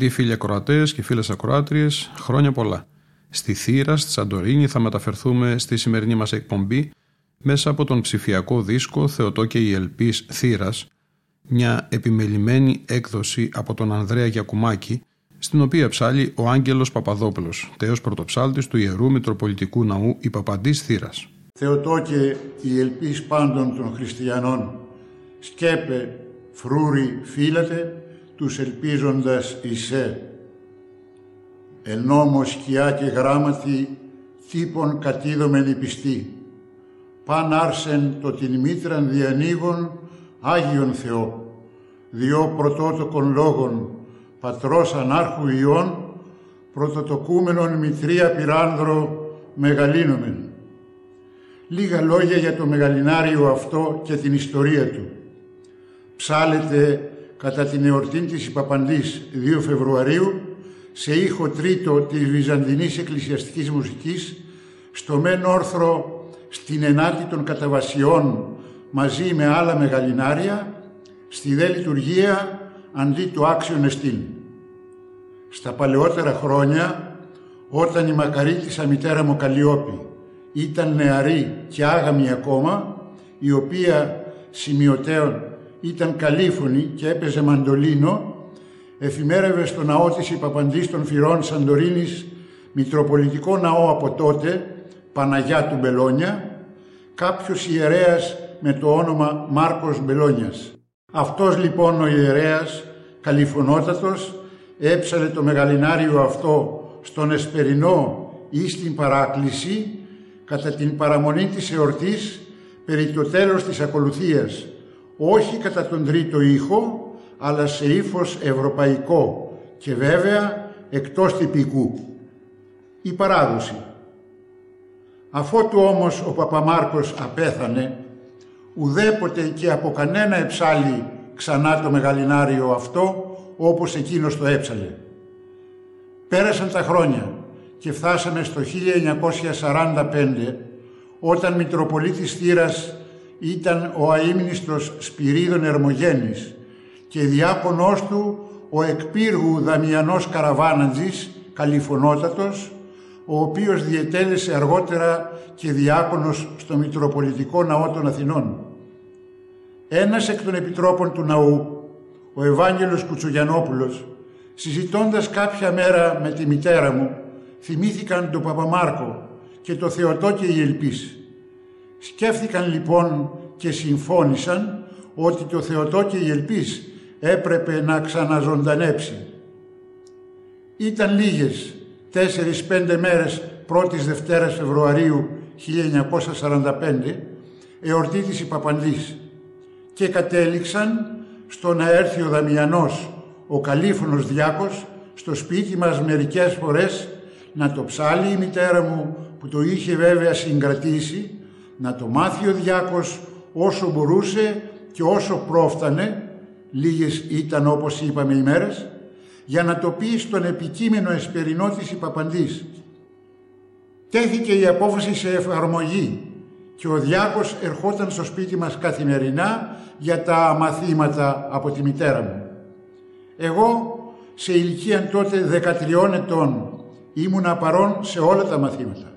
Αγαπητοί φίλοι ακροατές και φίλες ακροάτριες, χρόνια πολλά. Στη Θήρα, στη Σαντορίνη, θα μεταφερθούμε στη σημερινή μας εκπομπή μέσα από τον ψηφιακό δίσκο Θεοτό και η Ελπής Θήρα, μια επιμελημένη έκδοση από τον Ανδρέα Γιακουμάκη, στην οποία ψάλει ο Άγγελος Παπαδόπουλος, τέος πρωτοψάλτης του Ιερού Μητροπολιτικού Ναού η Παπαντής Θήρας. Θεοτόκε η ελπίς πάντων των χριστιανών, σκέπε, φρούρι, φύλατε, τους ελπίζοντας εισέ. Εν νόμο σκιά και γράμματι, τύπων κατήδομεν η πιστή. Παν άρσεν το την μήτραν διανοίγων, Άγιον Θεό, διό πρωτότοκων λόγων, πατρός ανάρχου Υιών, πρωτοτοκούμενον μητρία πυράνδρο μεγαλύνομεν. Λίγα λόγια για το μεγαλινάριο αυτό και την ιστορία του. Ψάλεται κατά την εορτή της Υπαπαντής 2 Φεβρουαρίου σε ήχο τρίτο της Βυζαντινής Εκκλησιαστικής Μουσικής στο μεν όρθρο στην ενάτη των καταβασιών μαζί με άλλα μεγαλινάρια στη δε λειτουργία αντί του άξιον εστίν. Στα παλαιότερα χρόνια όταν η μακαρίτησα μητέρα μου Καλλιόπη ήταν νεαρή και άγαμη ακόμα η οποία σημειωτέων ήταν καλήφωνη και έπαιζε μαντολίνο, εφημέρευε στο ναό της Υπαπαντής των Φυρών Σαντορίνης, Μητροπολιτικό ναό από τότε, Παναγιά του Μπελόνια, κάποιος ιερέας με το όνομα Μάρκος Μπελόνιας. Αυτός λοιπόν ο ιερέας, καλυφωνότατος, έψαλε το μεγαλινάριο αυτό στον Εσπερινό ή στην Παράκληση, κατά την παραμονή της εορτής, περί το τέλος της ακολουθίας, όχι κατά τον τρίτο ήχο, αλλά σε ύφος ευρωπαϊκό και βέβαια εκτός τυπικού. Η παράδοση. Αφότου όμως ο Παπαμάρκος απέθανε, ουδέποτε και από κανένα εψάλι ξανά το μεγαλινάριο αυτό, όπως εκείνος το έψαλε. Πέρασαν τα χρόνια και φτάσαμε στο 1945, όταν Μητροπολίτης Θήρας ήταν ο αείμνηστος Σπυρίδων Ερμογένης και διάκονός του ο εκπύργου Δαμιανός Καραβάναντζης, καλυφωνότατος, ο οποίος διετέλεσε αργότερα και διάκονος στο Μητροπολιτικό Ναό των Αθηνών. Ένας εκ των επιτρόπων του ναού, ο Ευάγγελος Κουτσογιανόπουλος, συζητώντας κάποια μέρα με τη μητέρα μου, θυμήθηκαν τον Παπαμάρκο και το Θεοτό και η Ελπίς. Σκέφτηκαν λοιπόν και συμφώνησαν ότι το Θεοτό και η Ελπίς έπρεπε να ξαναζωντανέψει. Ήταν λίγες, τέσσερις-πέντε μέρες πρώτης Δευτέρας Φεβρουαρίου 1945, εορτή της Υπαπαντής και κατέληξαν στο να έρθει ο Δαμιανός, ο καλήφωνος διάκος, στο σπίτι μας μερικές φορές να το ψάλει η μητέρα μου που το είχε βέβαια συγκρατήσει να το μάθει ο διάκος όσο μπορούσε και όσο πρόφτανε, λίγες ήταν όπως είπαμε οι μέρες, για να το πει στον επικείμενο εσπερινό της Παπαντής. Τέθηκε η απόφαση σε εφαρμογή και ο διάκος ερχόταν στο σπίτι μας καθημερινά για τα μαθήματα από τη μητέρα μου. Εγώ σε ηλικία τότε 13 ετών ήμουνα παρόν σε όλα τα μαθήματα.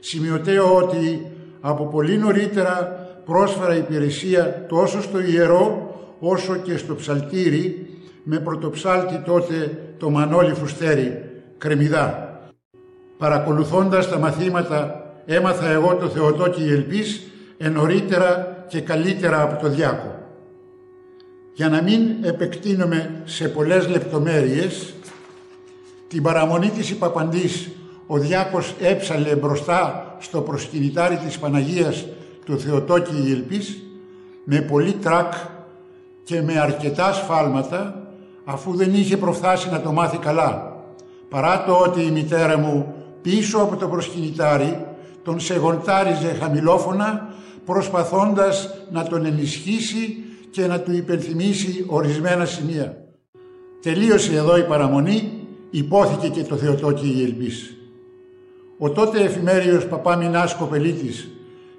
Σημειωτέω ότι από πολύ νωρίτερα πρόσφαρα υπηρεσία τόσο στο ιερό όσο και στο ψαλτήρι με πρωτοψάλτη τότε το Μανώλη Φουστέρη, Κρεμιδά. Παρακολουθώντας τα μαθήματα έμαθα εγώ το Θεοτό και η Ελπής ενωρίτερα και καλύτερα από το Διάκο. Για να μην επεκτείνομαι σε πολλές λεπτομέρειες, Την παραμονή της υπαπαντής ο διάκος έψαλε μπροστά στο προσκυνητάρι της Παναγίας του Θεοτόκη Ιλπής με πολύ τρακ και με αρκετά σφάλματα αφού δεν είχε προφθάσει να το μάθει καλά. Παρά το ότι η μητέρα μου πίσω από το προσκυνητάρι τον σεγοντάριζε χαμηλόφωνα προσπαθώντας να τον ενισχύσει και να του υπενθυμίσει ορισμένα σημεία. Τελείωσε εδώ η παραμονή, υπόθηκε και το Θεοτόκι η Ελπής. Ο τότε εφημέριος παπά Μινάς Κοπελίτης,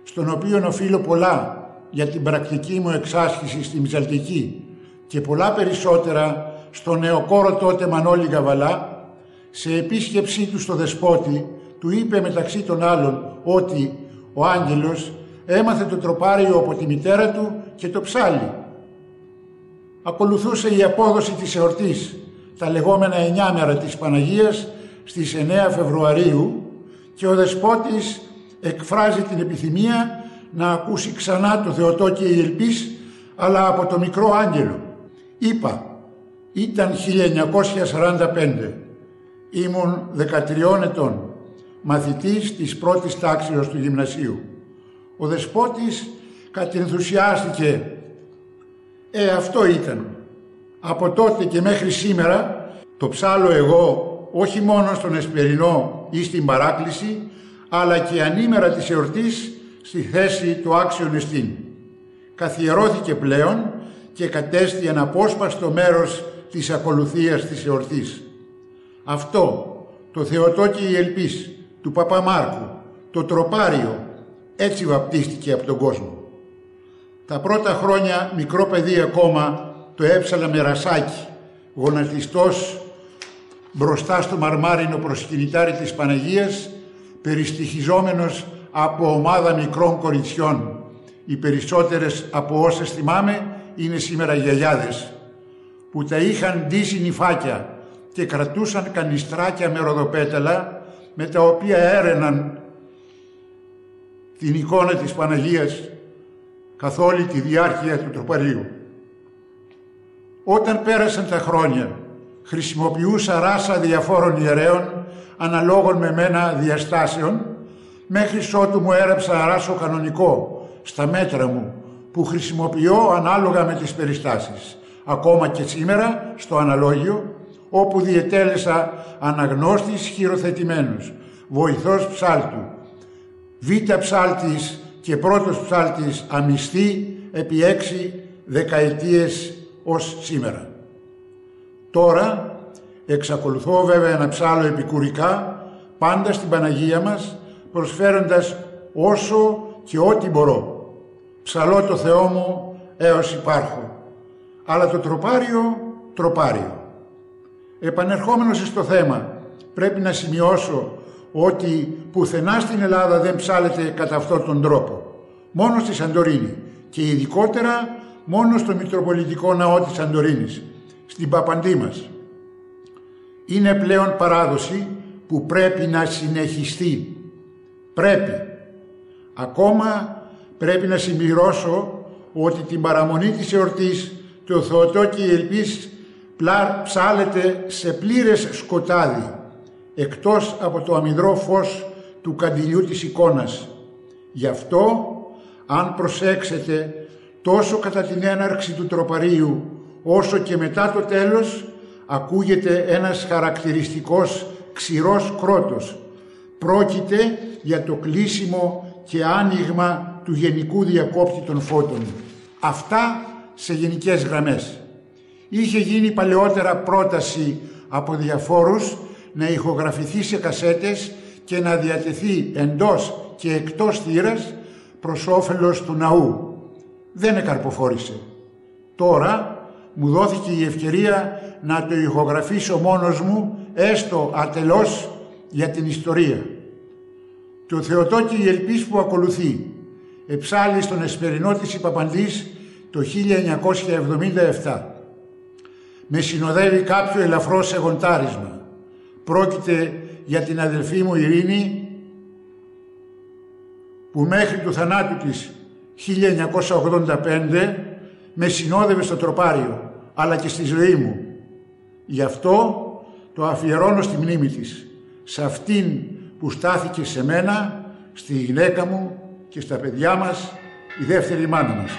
στον οποίο οφείλω πολλά για την πρακτική μου εξάσκηση στη Μιζαλτική και πολλά περισσότερα στον νεοκόρο τότε Μανώλη Γαβαλά, σε επίσκεψή του στο Δεσπότη, του είπε μεταξύ των άλλων ότι ο Άγγελος έμαθε το τροπάριο από τη μητέρα του και το ψάλι. Ακολουθούσε η απόδοση της εορτής, τα λεγόμενα εννιάμερα της Παναγίας στις 9 Φεβρουαρίου και ο Δεσπότης εκφράζει την επιθυμία να ακούσει ξανά το Θεοτόκι Ελπής αλλά από το μικρό άγγελο. Είπα, ήταν 1945. Ήμουν 13 ετών, μαθητής της πρώτης τάξης του γυμνασίου. Ο Δεσπότης κατενθουσιάστηκε. Ε, αυτό ήταν. Από τότε και μέχρι σήμερα το ψάλω εγώ όχι μόνο στον Εσπερινό ή στην παράκληση, αλλά και ανήμερα της εορτής στη θέση του άξιον εστίν. Καθιερώθηκε πλέον και κατέστη αναπόσπαστο μέρος της ακολουθίας της εορτής. Αυτό, το Θεοτόκι η Ελπής, του Παπαμάρκου, το τροπάριο, έτσι βαπτίστηκε από τον κόσμο. Τα πρώτα χρόνια μικρό παιδί ακόμα το έψαλα με ρασάκι, γονατιστός μπροστά στο μαρμάρινο προσκυνητάρι της Παναγίας, περιστοιχιζόμενος από ομάδα μικρών κοριτσιών. Οι περισσότερες από όσες θυμάμαι είναι σήμερα γιαγιάδες, που τα είχαν ντύσει νυφάκια και κρατούσαν κανιστράκια με ροδοπέταλα, με τα οποία έρεναν την εικόνα της Παναγίας καθ' όλη τη διάρκεια του τροπαρίου. Όταν πέρασαν τα χρόνια χρησιμοποιούσα ράσα διαφόρων ιερέων αναλόγων με μένα διαστάσεων μέχρι ότου μου έρεψα ράσο κανονικό στα μέτρα μου που χρησιμοποιώ ανάλογα με τις περιστάσεις. Ακόμα και σήμερα στο αναλόγιο όπου διετέλεσα αναγνώστης χειροθετημένος, βοηθός ψάλτου, β' ψάλτης και πρώτος ψάλτης αμυστή επί έξι δεκαετίες ως σήμερα. Τώρα εξακολουθώ βέβαια να ψάλω επικουρικά πάντα στην Παναγία μας προσφέροντας όσο και ό,τι μπορώ. Ψαλώ το Θεό μου έως υπάρχω. Αλλά το τροπάριο, τροπάριο. Επανερχόμενος στο θέμα, πρέπει να σημειώσω ότι πουθενά στην Ελλάδα δεν ψάλεται κατά αυτόν τον τρόπο. Μόνο στη Σαντορίνη και ειδικότερα μόνο στο Μητροπολιτικό Ναό της Σαντορίνης στην παπαντή μας. Είναι πλέον παράδοση που πρέπει να συνεχιστεί. Πρέπει. Ακόμα πρέπει να συμπληρώσω ότι την παραμονή της εορτής το Θεοτόκι Ελπής ψάλεται σε πλήρες σκοτάδι εκτός από το αμυδρό φως του καντιλιού της εικόνας. Γι' αυτό, αν προσέξετε, τόσο κατά την έναρξη του τροπαρίου όσο και μετά το τέλος ακούγεται ένας χαρακτηριστικός ξηρός κρότος. Πρόκειται για το κλείσιμο και άνοιγμα του γενικού διακόπτη των φώτων. Αυτά σε γενικές γραμμές. Είχε γίνει παλαιότερα πρόταση από διαφόρους να ηχογραφηθεί σε κασέτες και να διατεθεί εντός και εκτός θύρας προς όφελος του ναού. Δεν εκαρποφόρησε. Τώρα μου δόθηκε η ευκαιρία να το ηχογραφήσω μόνος μου, έστω ατελώς για την ιστορία. Το Θεοτόκι η Ελπής που ακολουθεί, εψάλει στον Εσπερινό της Υπαπαντής το 1977. Με συνοδεύει κάποιο ελαφρό σεγοντάρισμα. Πρόκειται για την αδελφή μου Ειρήνη, που μέχρι του θανάτου της 1985 με συνόδευε στο τροπάριο, αλλά και στη ζωή μου. Γι' αυτό το αφιερώνω στη μνήμη της, σε αυτήν που στάθηκε σε μένα, στη γυναίκα μου και στα παιδιά μας, η δεύτερη μάνα μας.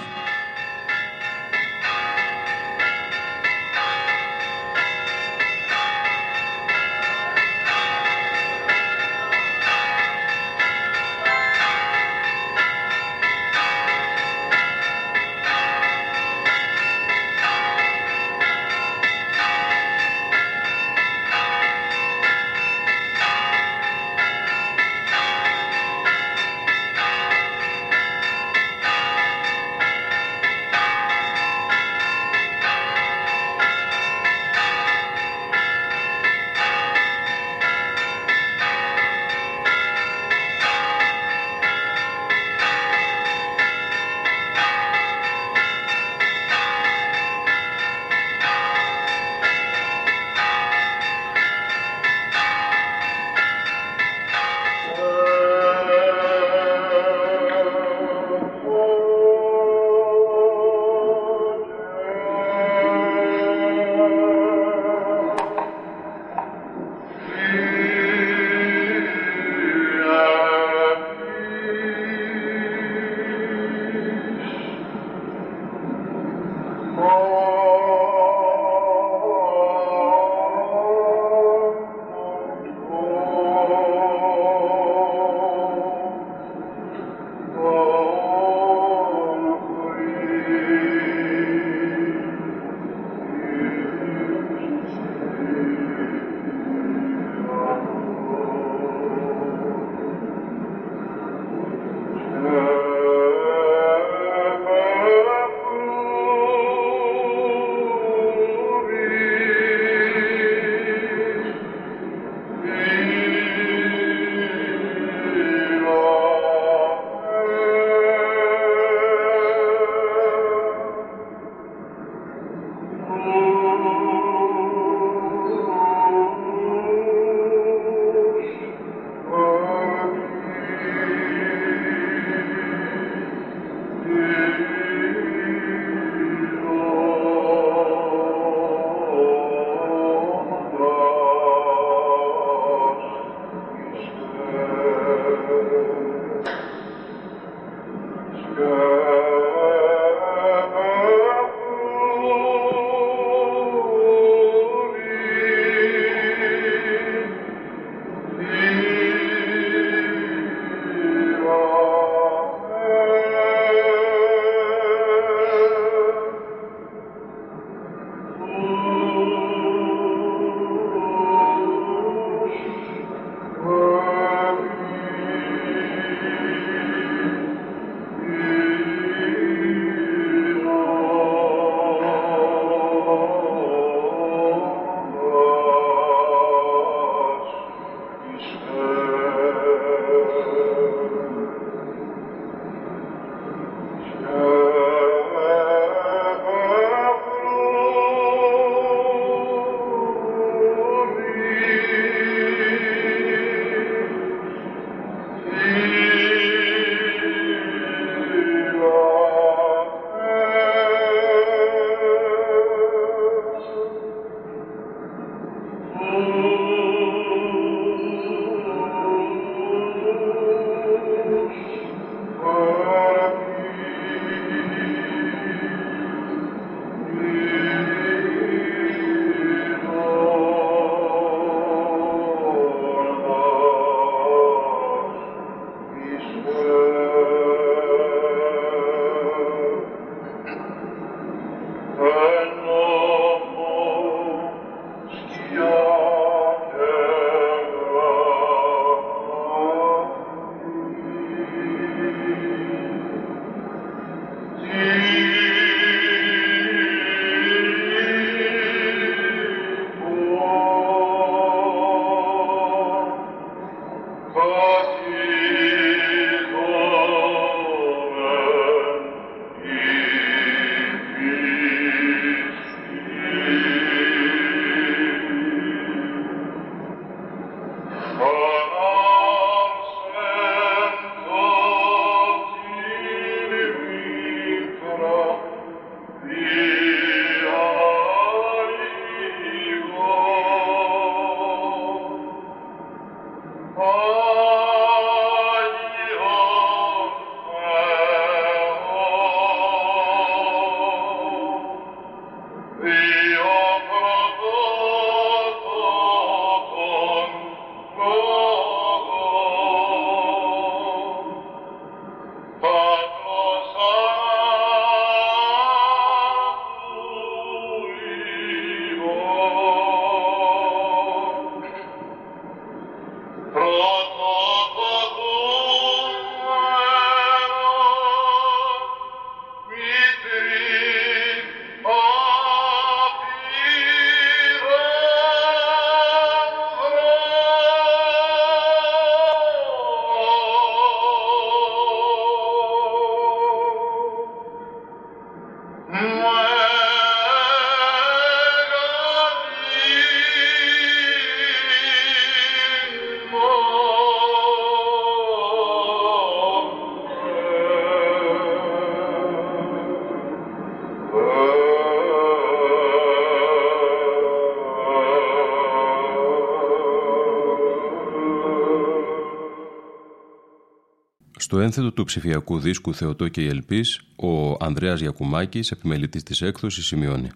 Στο ένθετο του ψηφιακού δίσκου Θεοτό και η Ελπής, ο Ανδρέας Γιακουμάκης, επιμελητής της έκδοσης, σημειώνει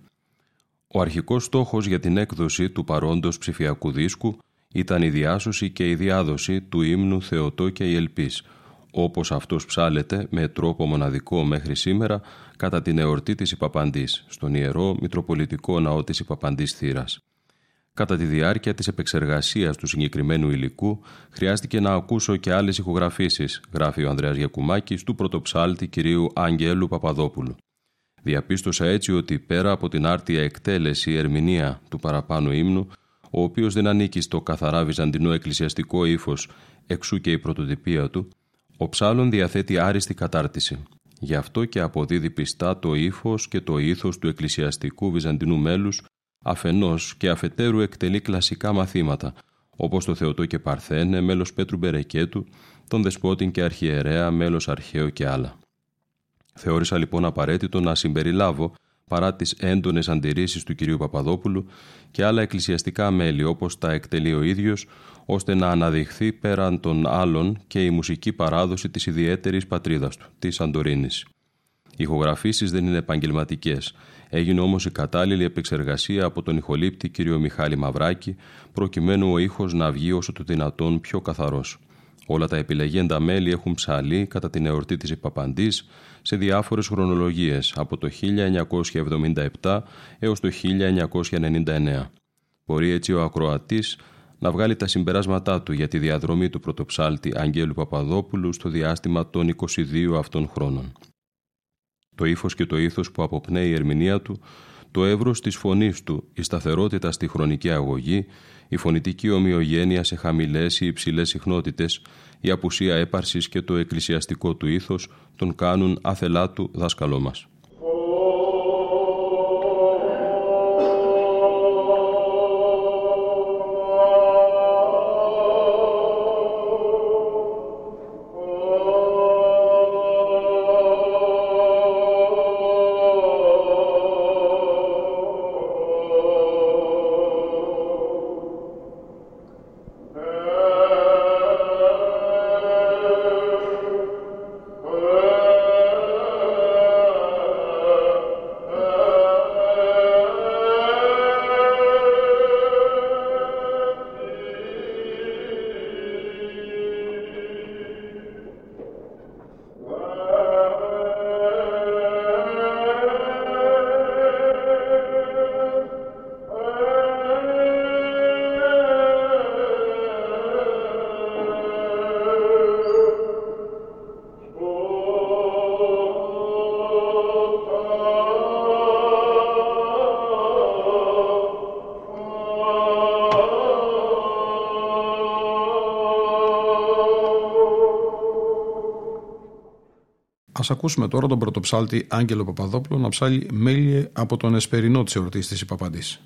«Ο αρχικός στόχος για την έκδοση του παρόντος ψηφιακού δίσκου ήταν η διάσωση και η διάδοση του ύμνου Θεοτό και η Ελπής, όπως αυτός ψάλεται με τρόπο μοναδικό μέχρι σήμερα κατά την εορτή της Υπαπαντής, στον Ιερό Μητροπολιτικό Ναό της Υπαπαντής Θήρας. Κατά τη διάρκεια της επεξεργασίας του συγκεκριμένου υλικού, χρειάστηκε να ακούσω και άλλες ηχογραφήσεις, γράφει ο Ανδρέας Γιακουμάκης, του πρωτοψάλτη κυρίου Αγγέλου Παπαδόπουλου. Διαπίστωσα έτσι ότι πέρα από την άρτια εκτέλεση ερμηνεία του παραπάνω ύμνου, ο οποίος δεν ανήκει στο καθαρά βυζαντινό εκκλησιαστικό ύφος, εξού και η πρωτοτυπία του, ο ψάλων διαθέτει άριστη κατάρτιση. Γι' αυτό και αποδίδει πιστά το ύφος και το ήθος του εκκλησιαστικού βυζαντινού μέλους Αφενός και αφετέρου εκτελεί κλασικά μαθήματα, όπως το Θεοτό και Παρθένε, μέλος Πέτρου Μπερεκέτου, τον Δεσπότην και Αρχιερέα, μέλος Αρχαίο και άλλα. Θεώρησα λοιπόν απαραίτητο να συμπεριλάβω, παρά τις έντονες αντιρρήσεις του κυρίου Παπαδόπουλου, και άλλα εκκλησιαστικά μέλη όπως τα εκτελεί ο ίδιος, ώστε να αναδειχθεί πέραν των άλλων και η μουσική παράδοση της ιδιαίτερης πατρίδας του, της Σαντορίνης. Οι ηχογραφήσεις δεν είναι επαγγελματικές. Έγινε όμως η κατάλληλη επεξεργασία από τον ηχολήπτη κ. Μιχάλη Μαυράκη, προκειμένου ο ήχος να βγει όσο το δυνατόν πιο καθαρός. Όλα τα επιλεγέντα μέλη έχουν ψαλεί κατά την εορτή της Ιπαπαντής σε διάφορες χρονολογίες από το 1977 έως το 1999. Μπορεί έτσι ο ακροατής να βγάλει τα συμπεράσματά του για τη διαδρομή του πρωτοψάλτη Αγγέλου Παπαδόπουλου στο διάστημα των 22 αυτών χρόνων το ύφος και το ήθος που αποπνέει η ερμηνεία του, το εύρος της φωνής του, η σταθερότητα στη χρονική αγωγή, η φωνητική ομοιογένεια σε χαμηλές ή υψηλές συχνότητες, η απουσία έπαρσης και το εκκλησιαστικό του ήθος τον κάνουν άθελά του δάσκαλό μας. Ακούσουμε τώρα τον πρωτοψάλτη Άγγελο Παπαδόπουλο να ψάλει μέλη από τον Εσπερινό της εορτής της Υπαπαντής.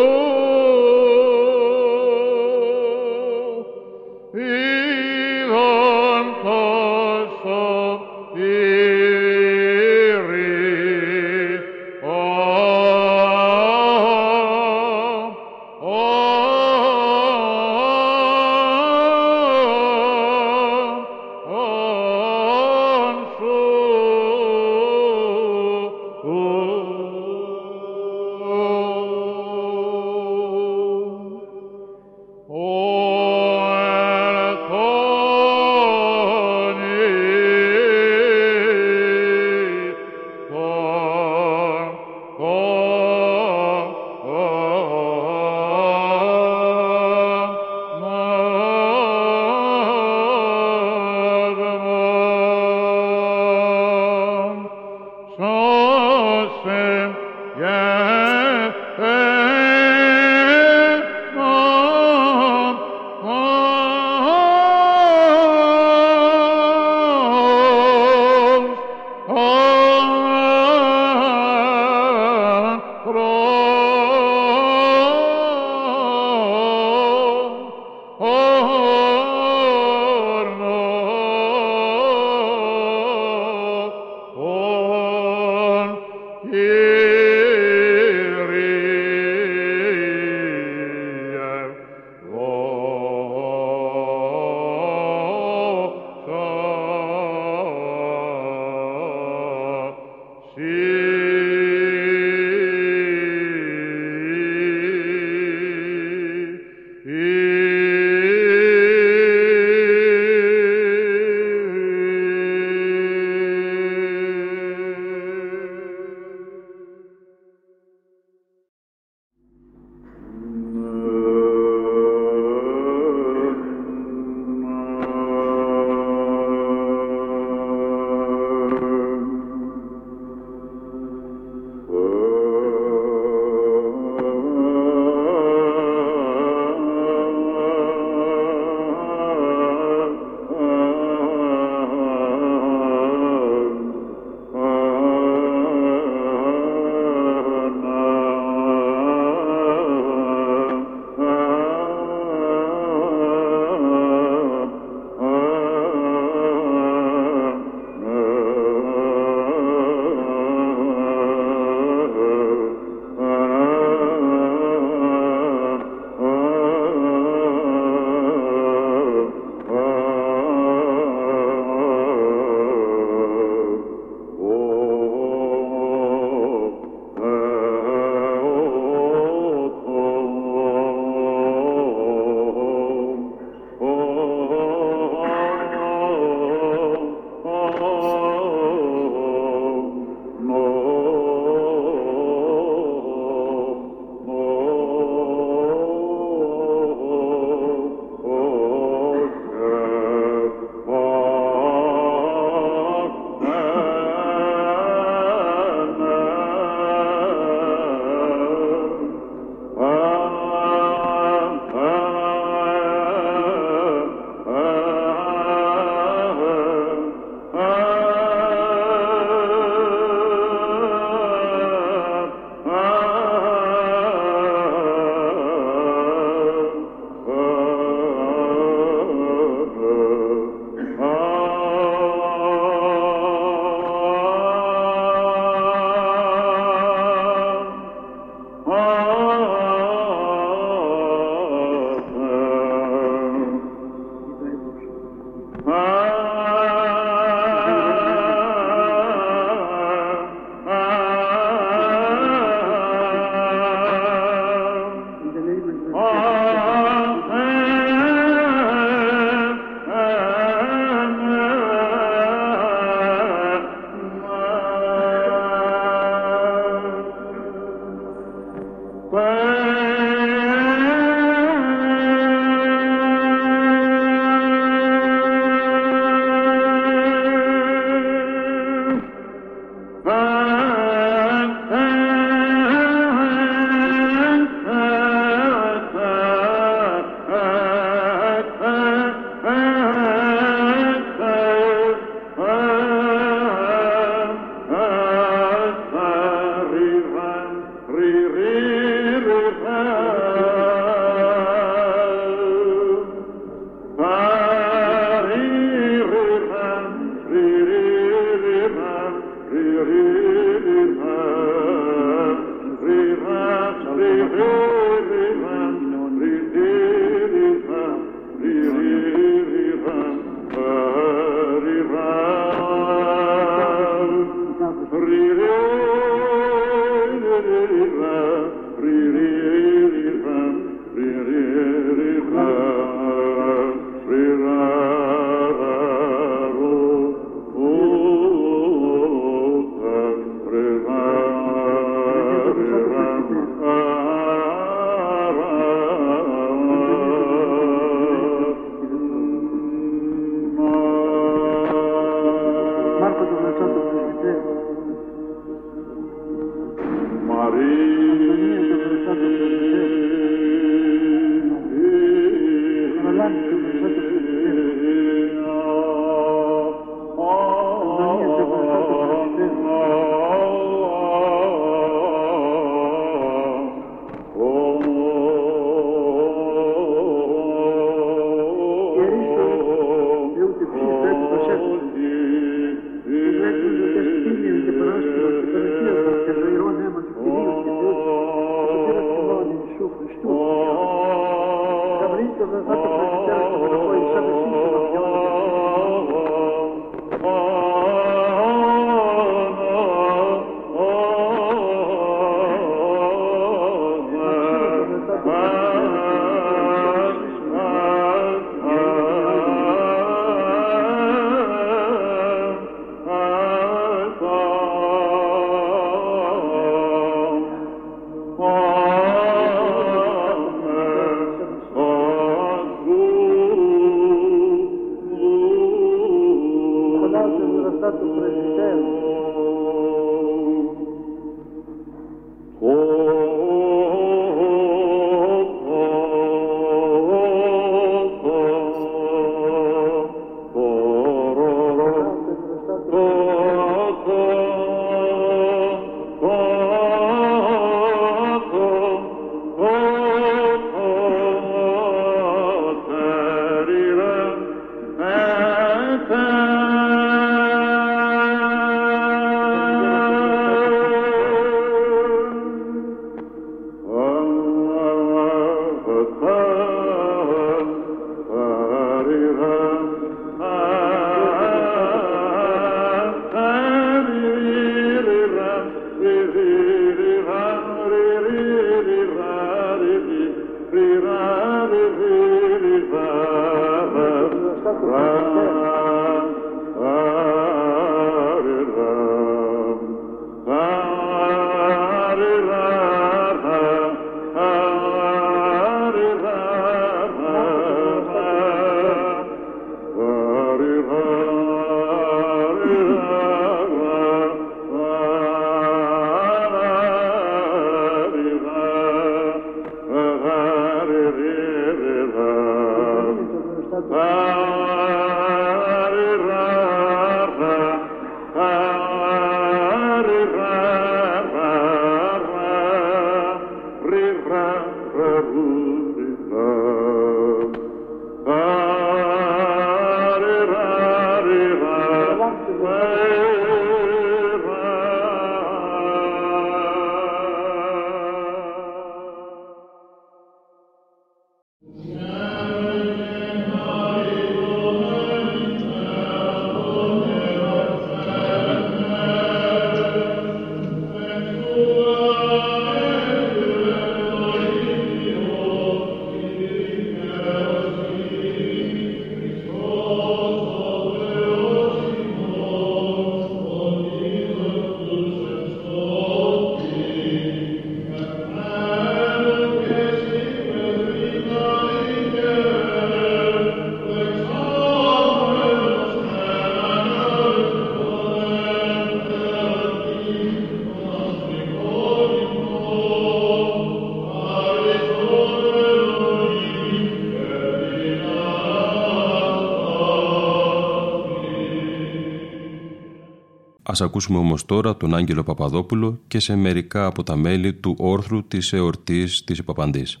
Ας ακούσουμε όμως τώρα τον Άγγελο Παπαδόπουλο και σε μερικά από τα μέλη του όρθρου της εορτής της Υπαπαντής.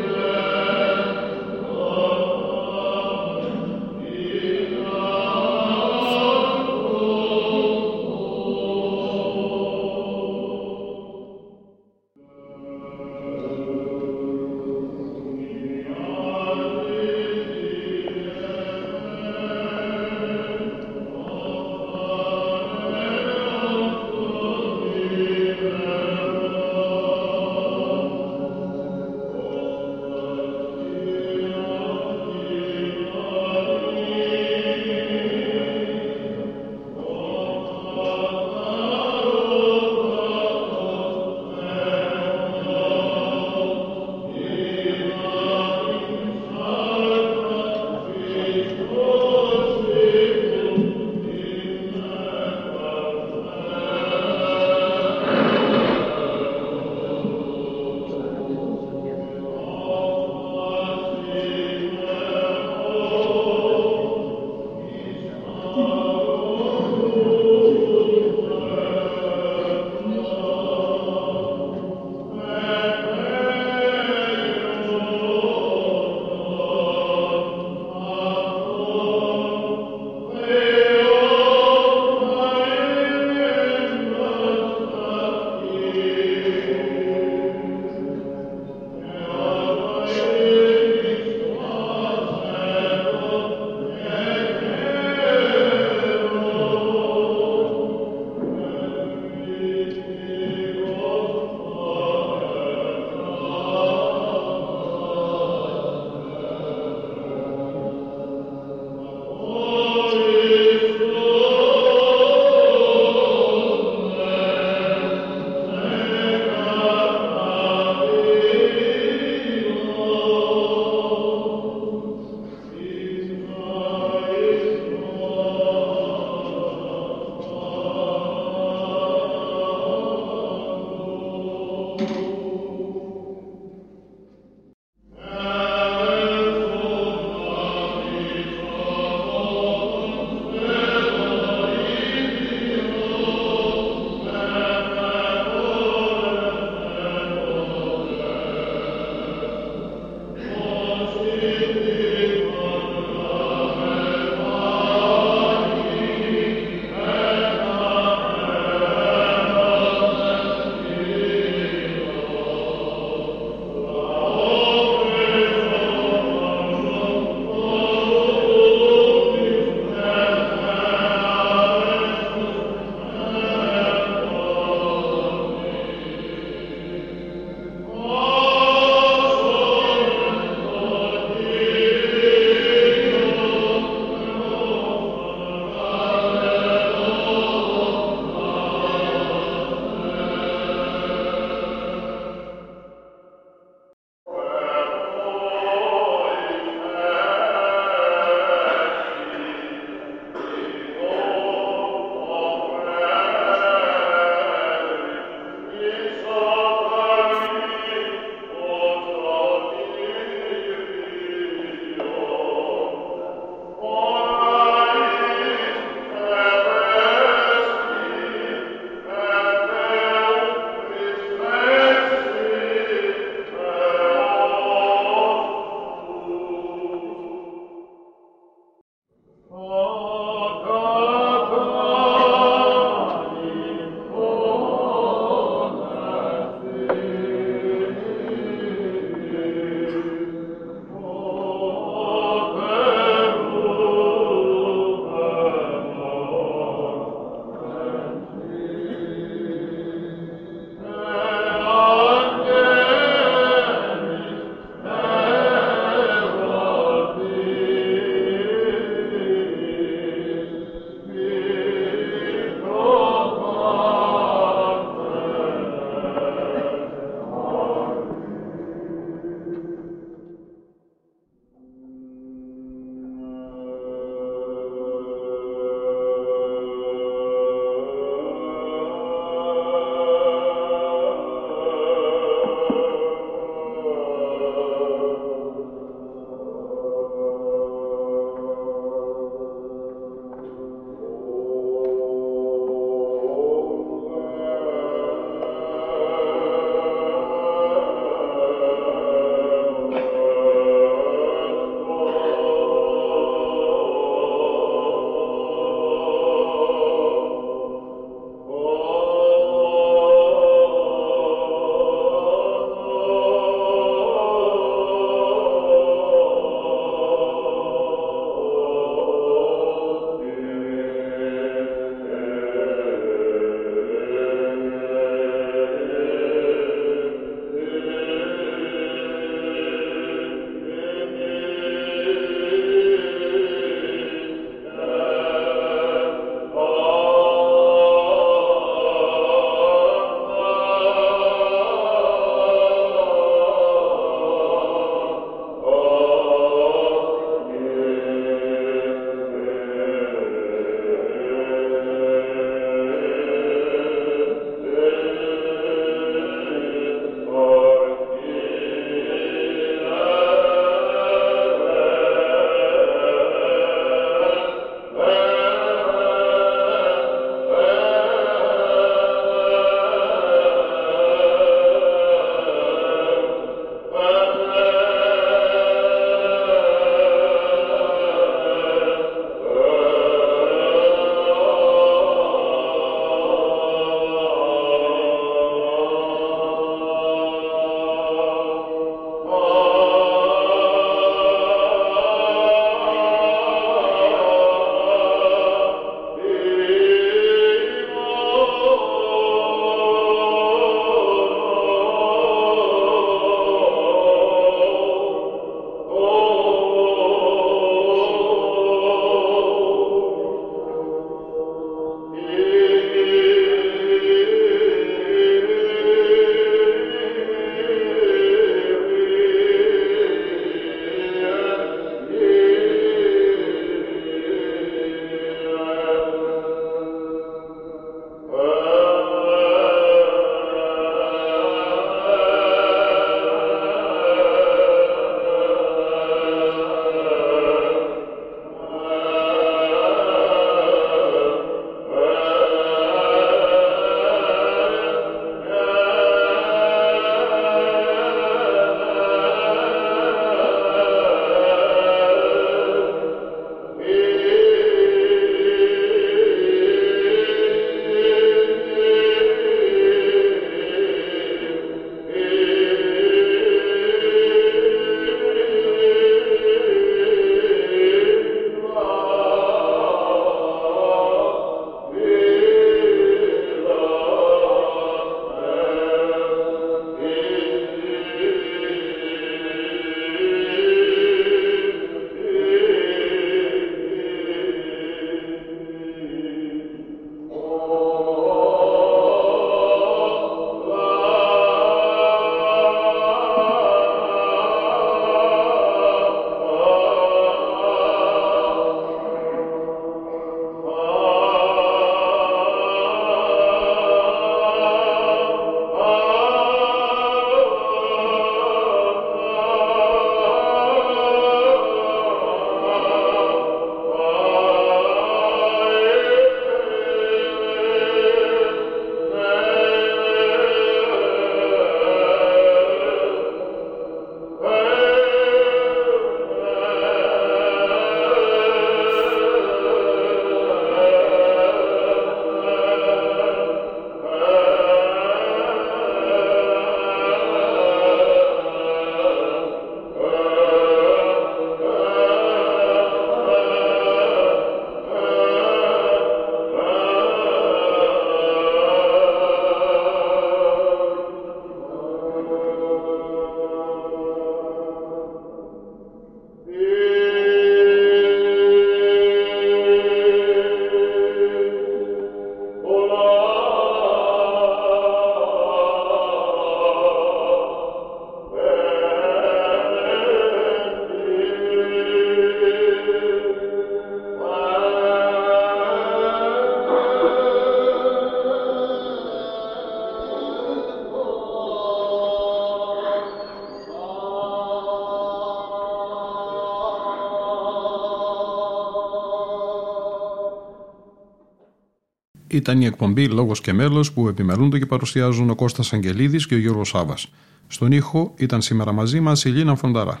Ήταν η εκπομπή Λόγος και Μέλος που επιμελούνται και παρουσιάζουν ο Κώστας Αγγελίδης και ο Γιώργος Σάβας. Στον ήχο ήταν σήμερα μαζί μας η Λίνα Φονταρά.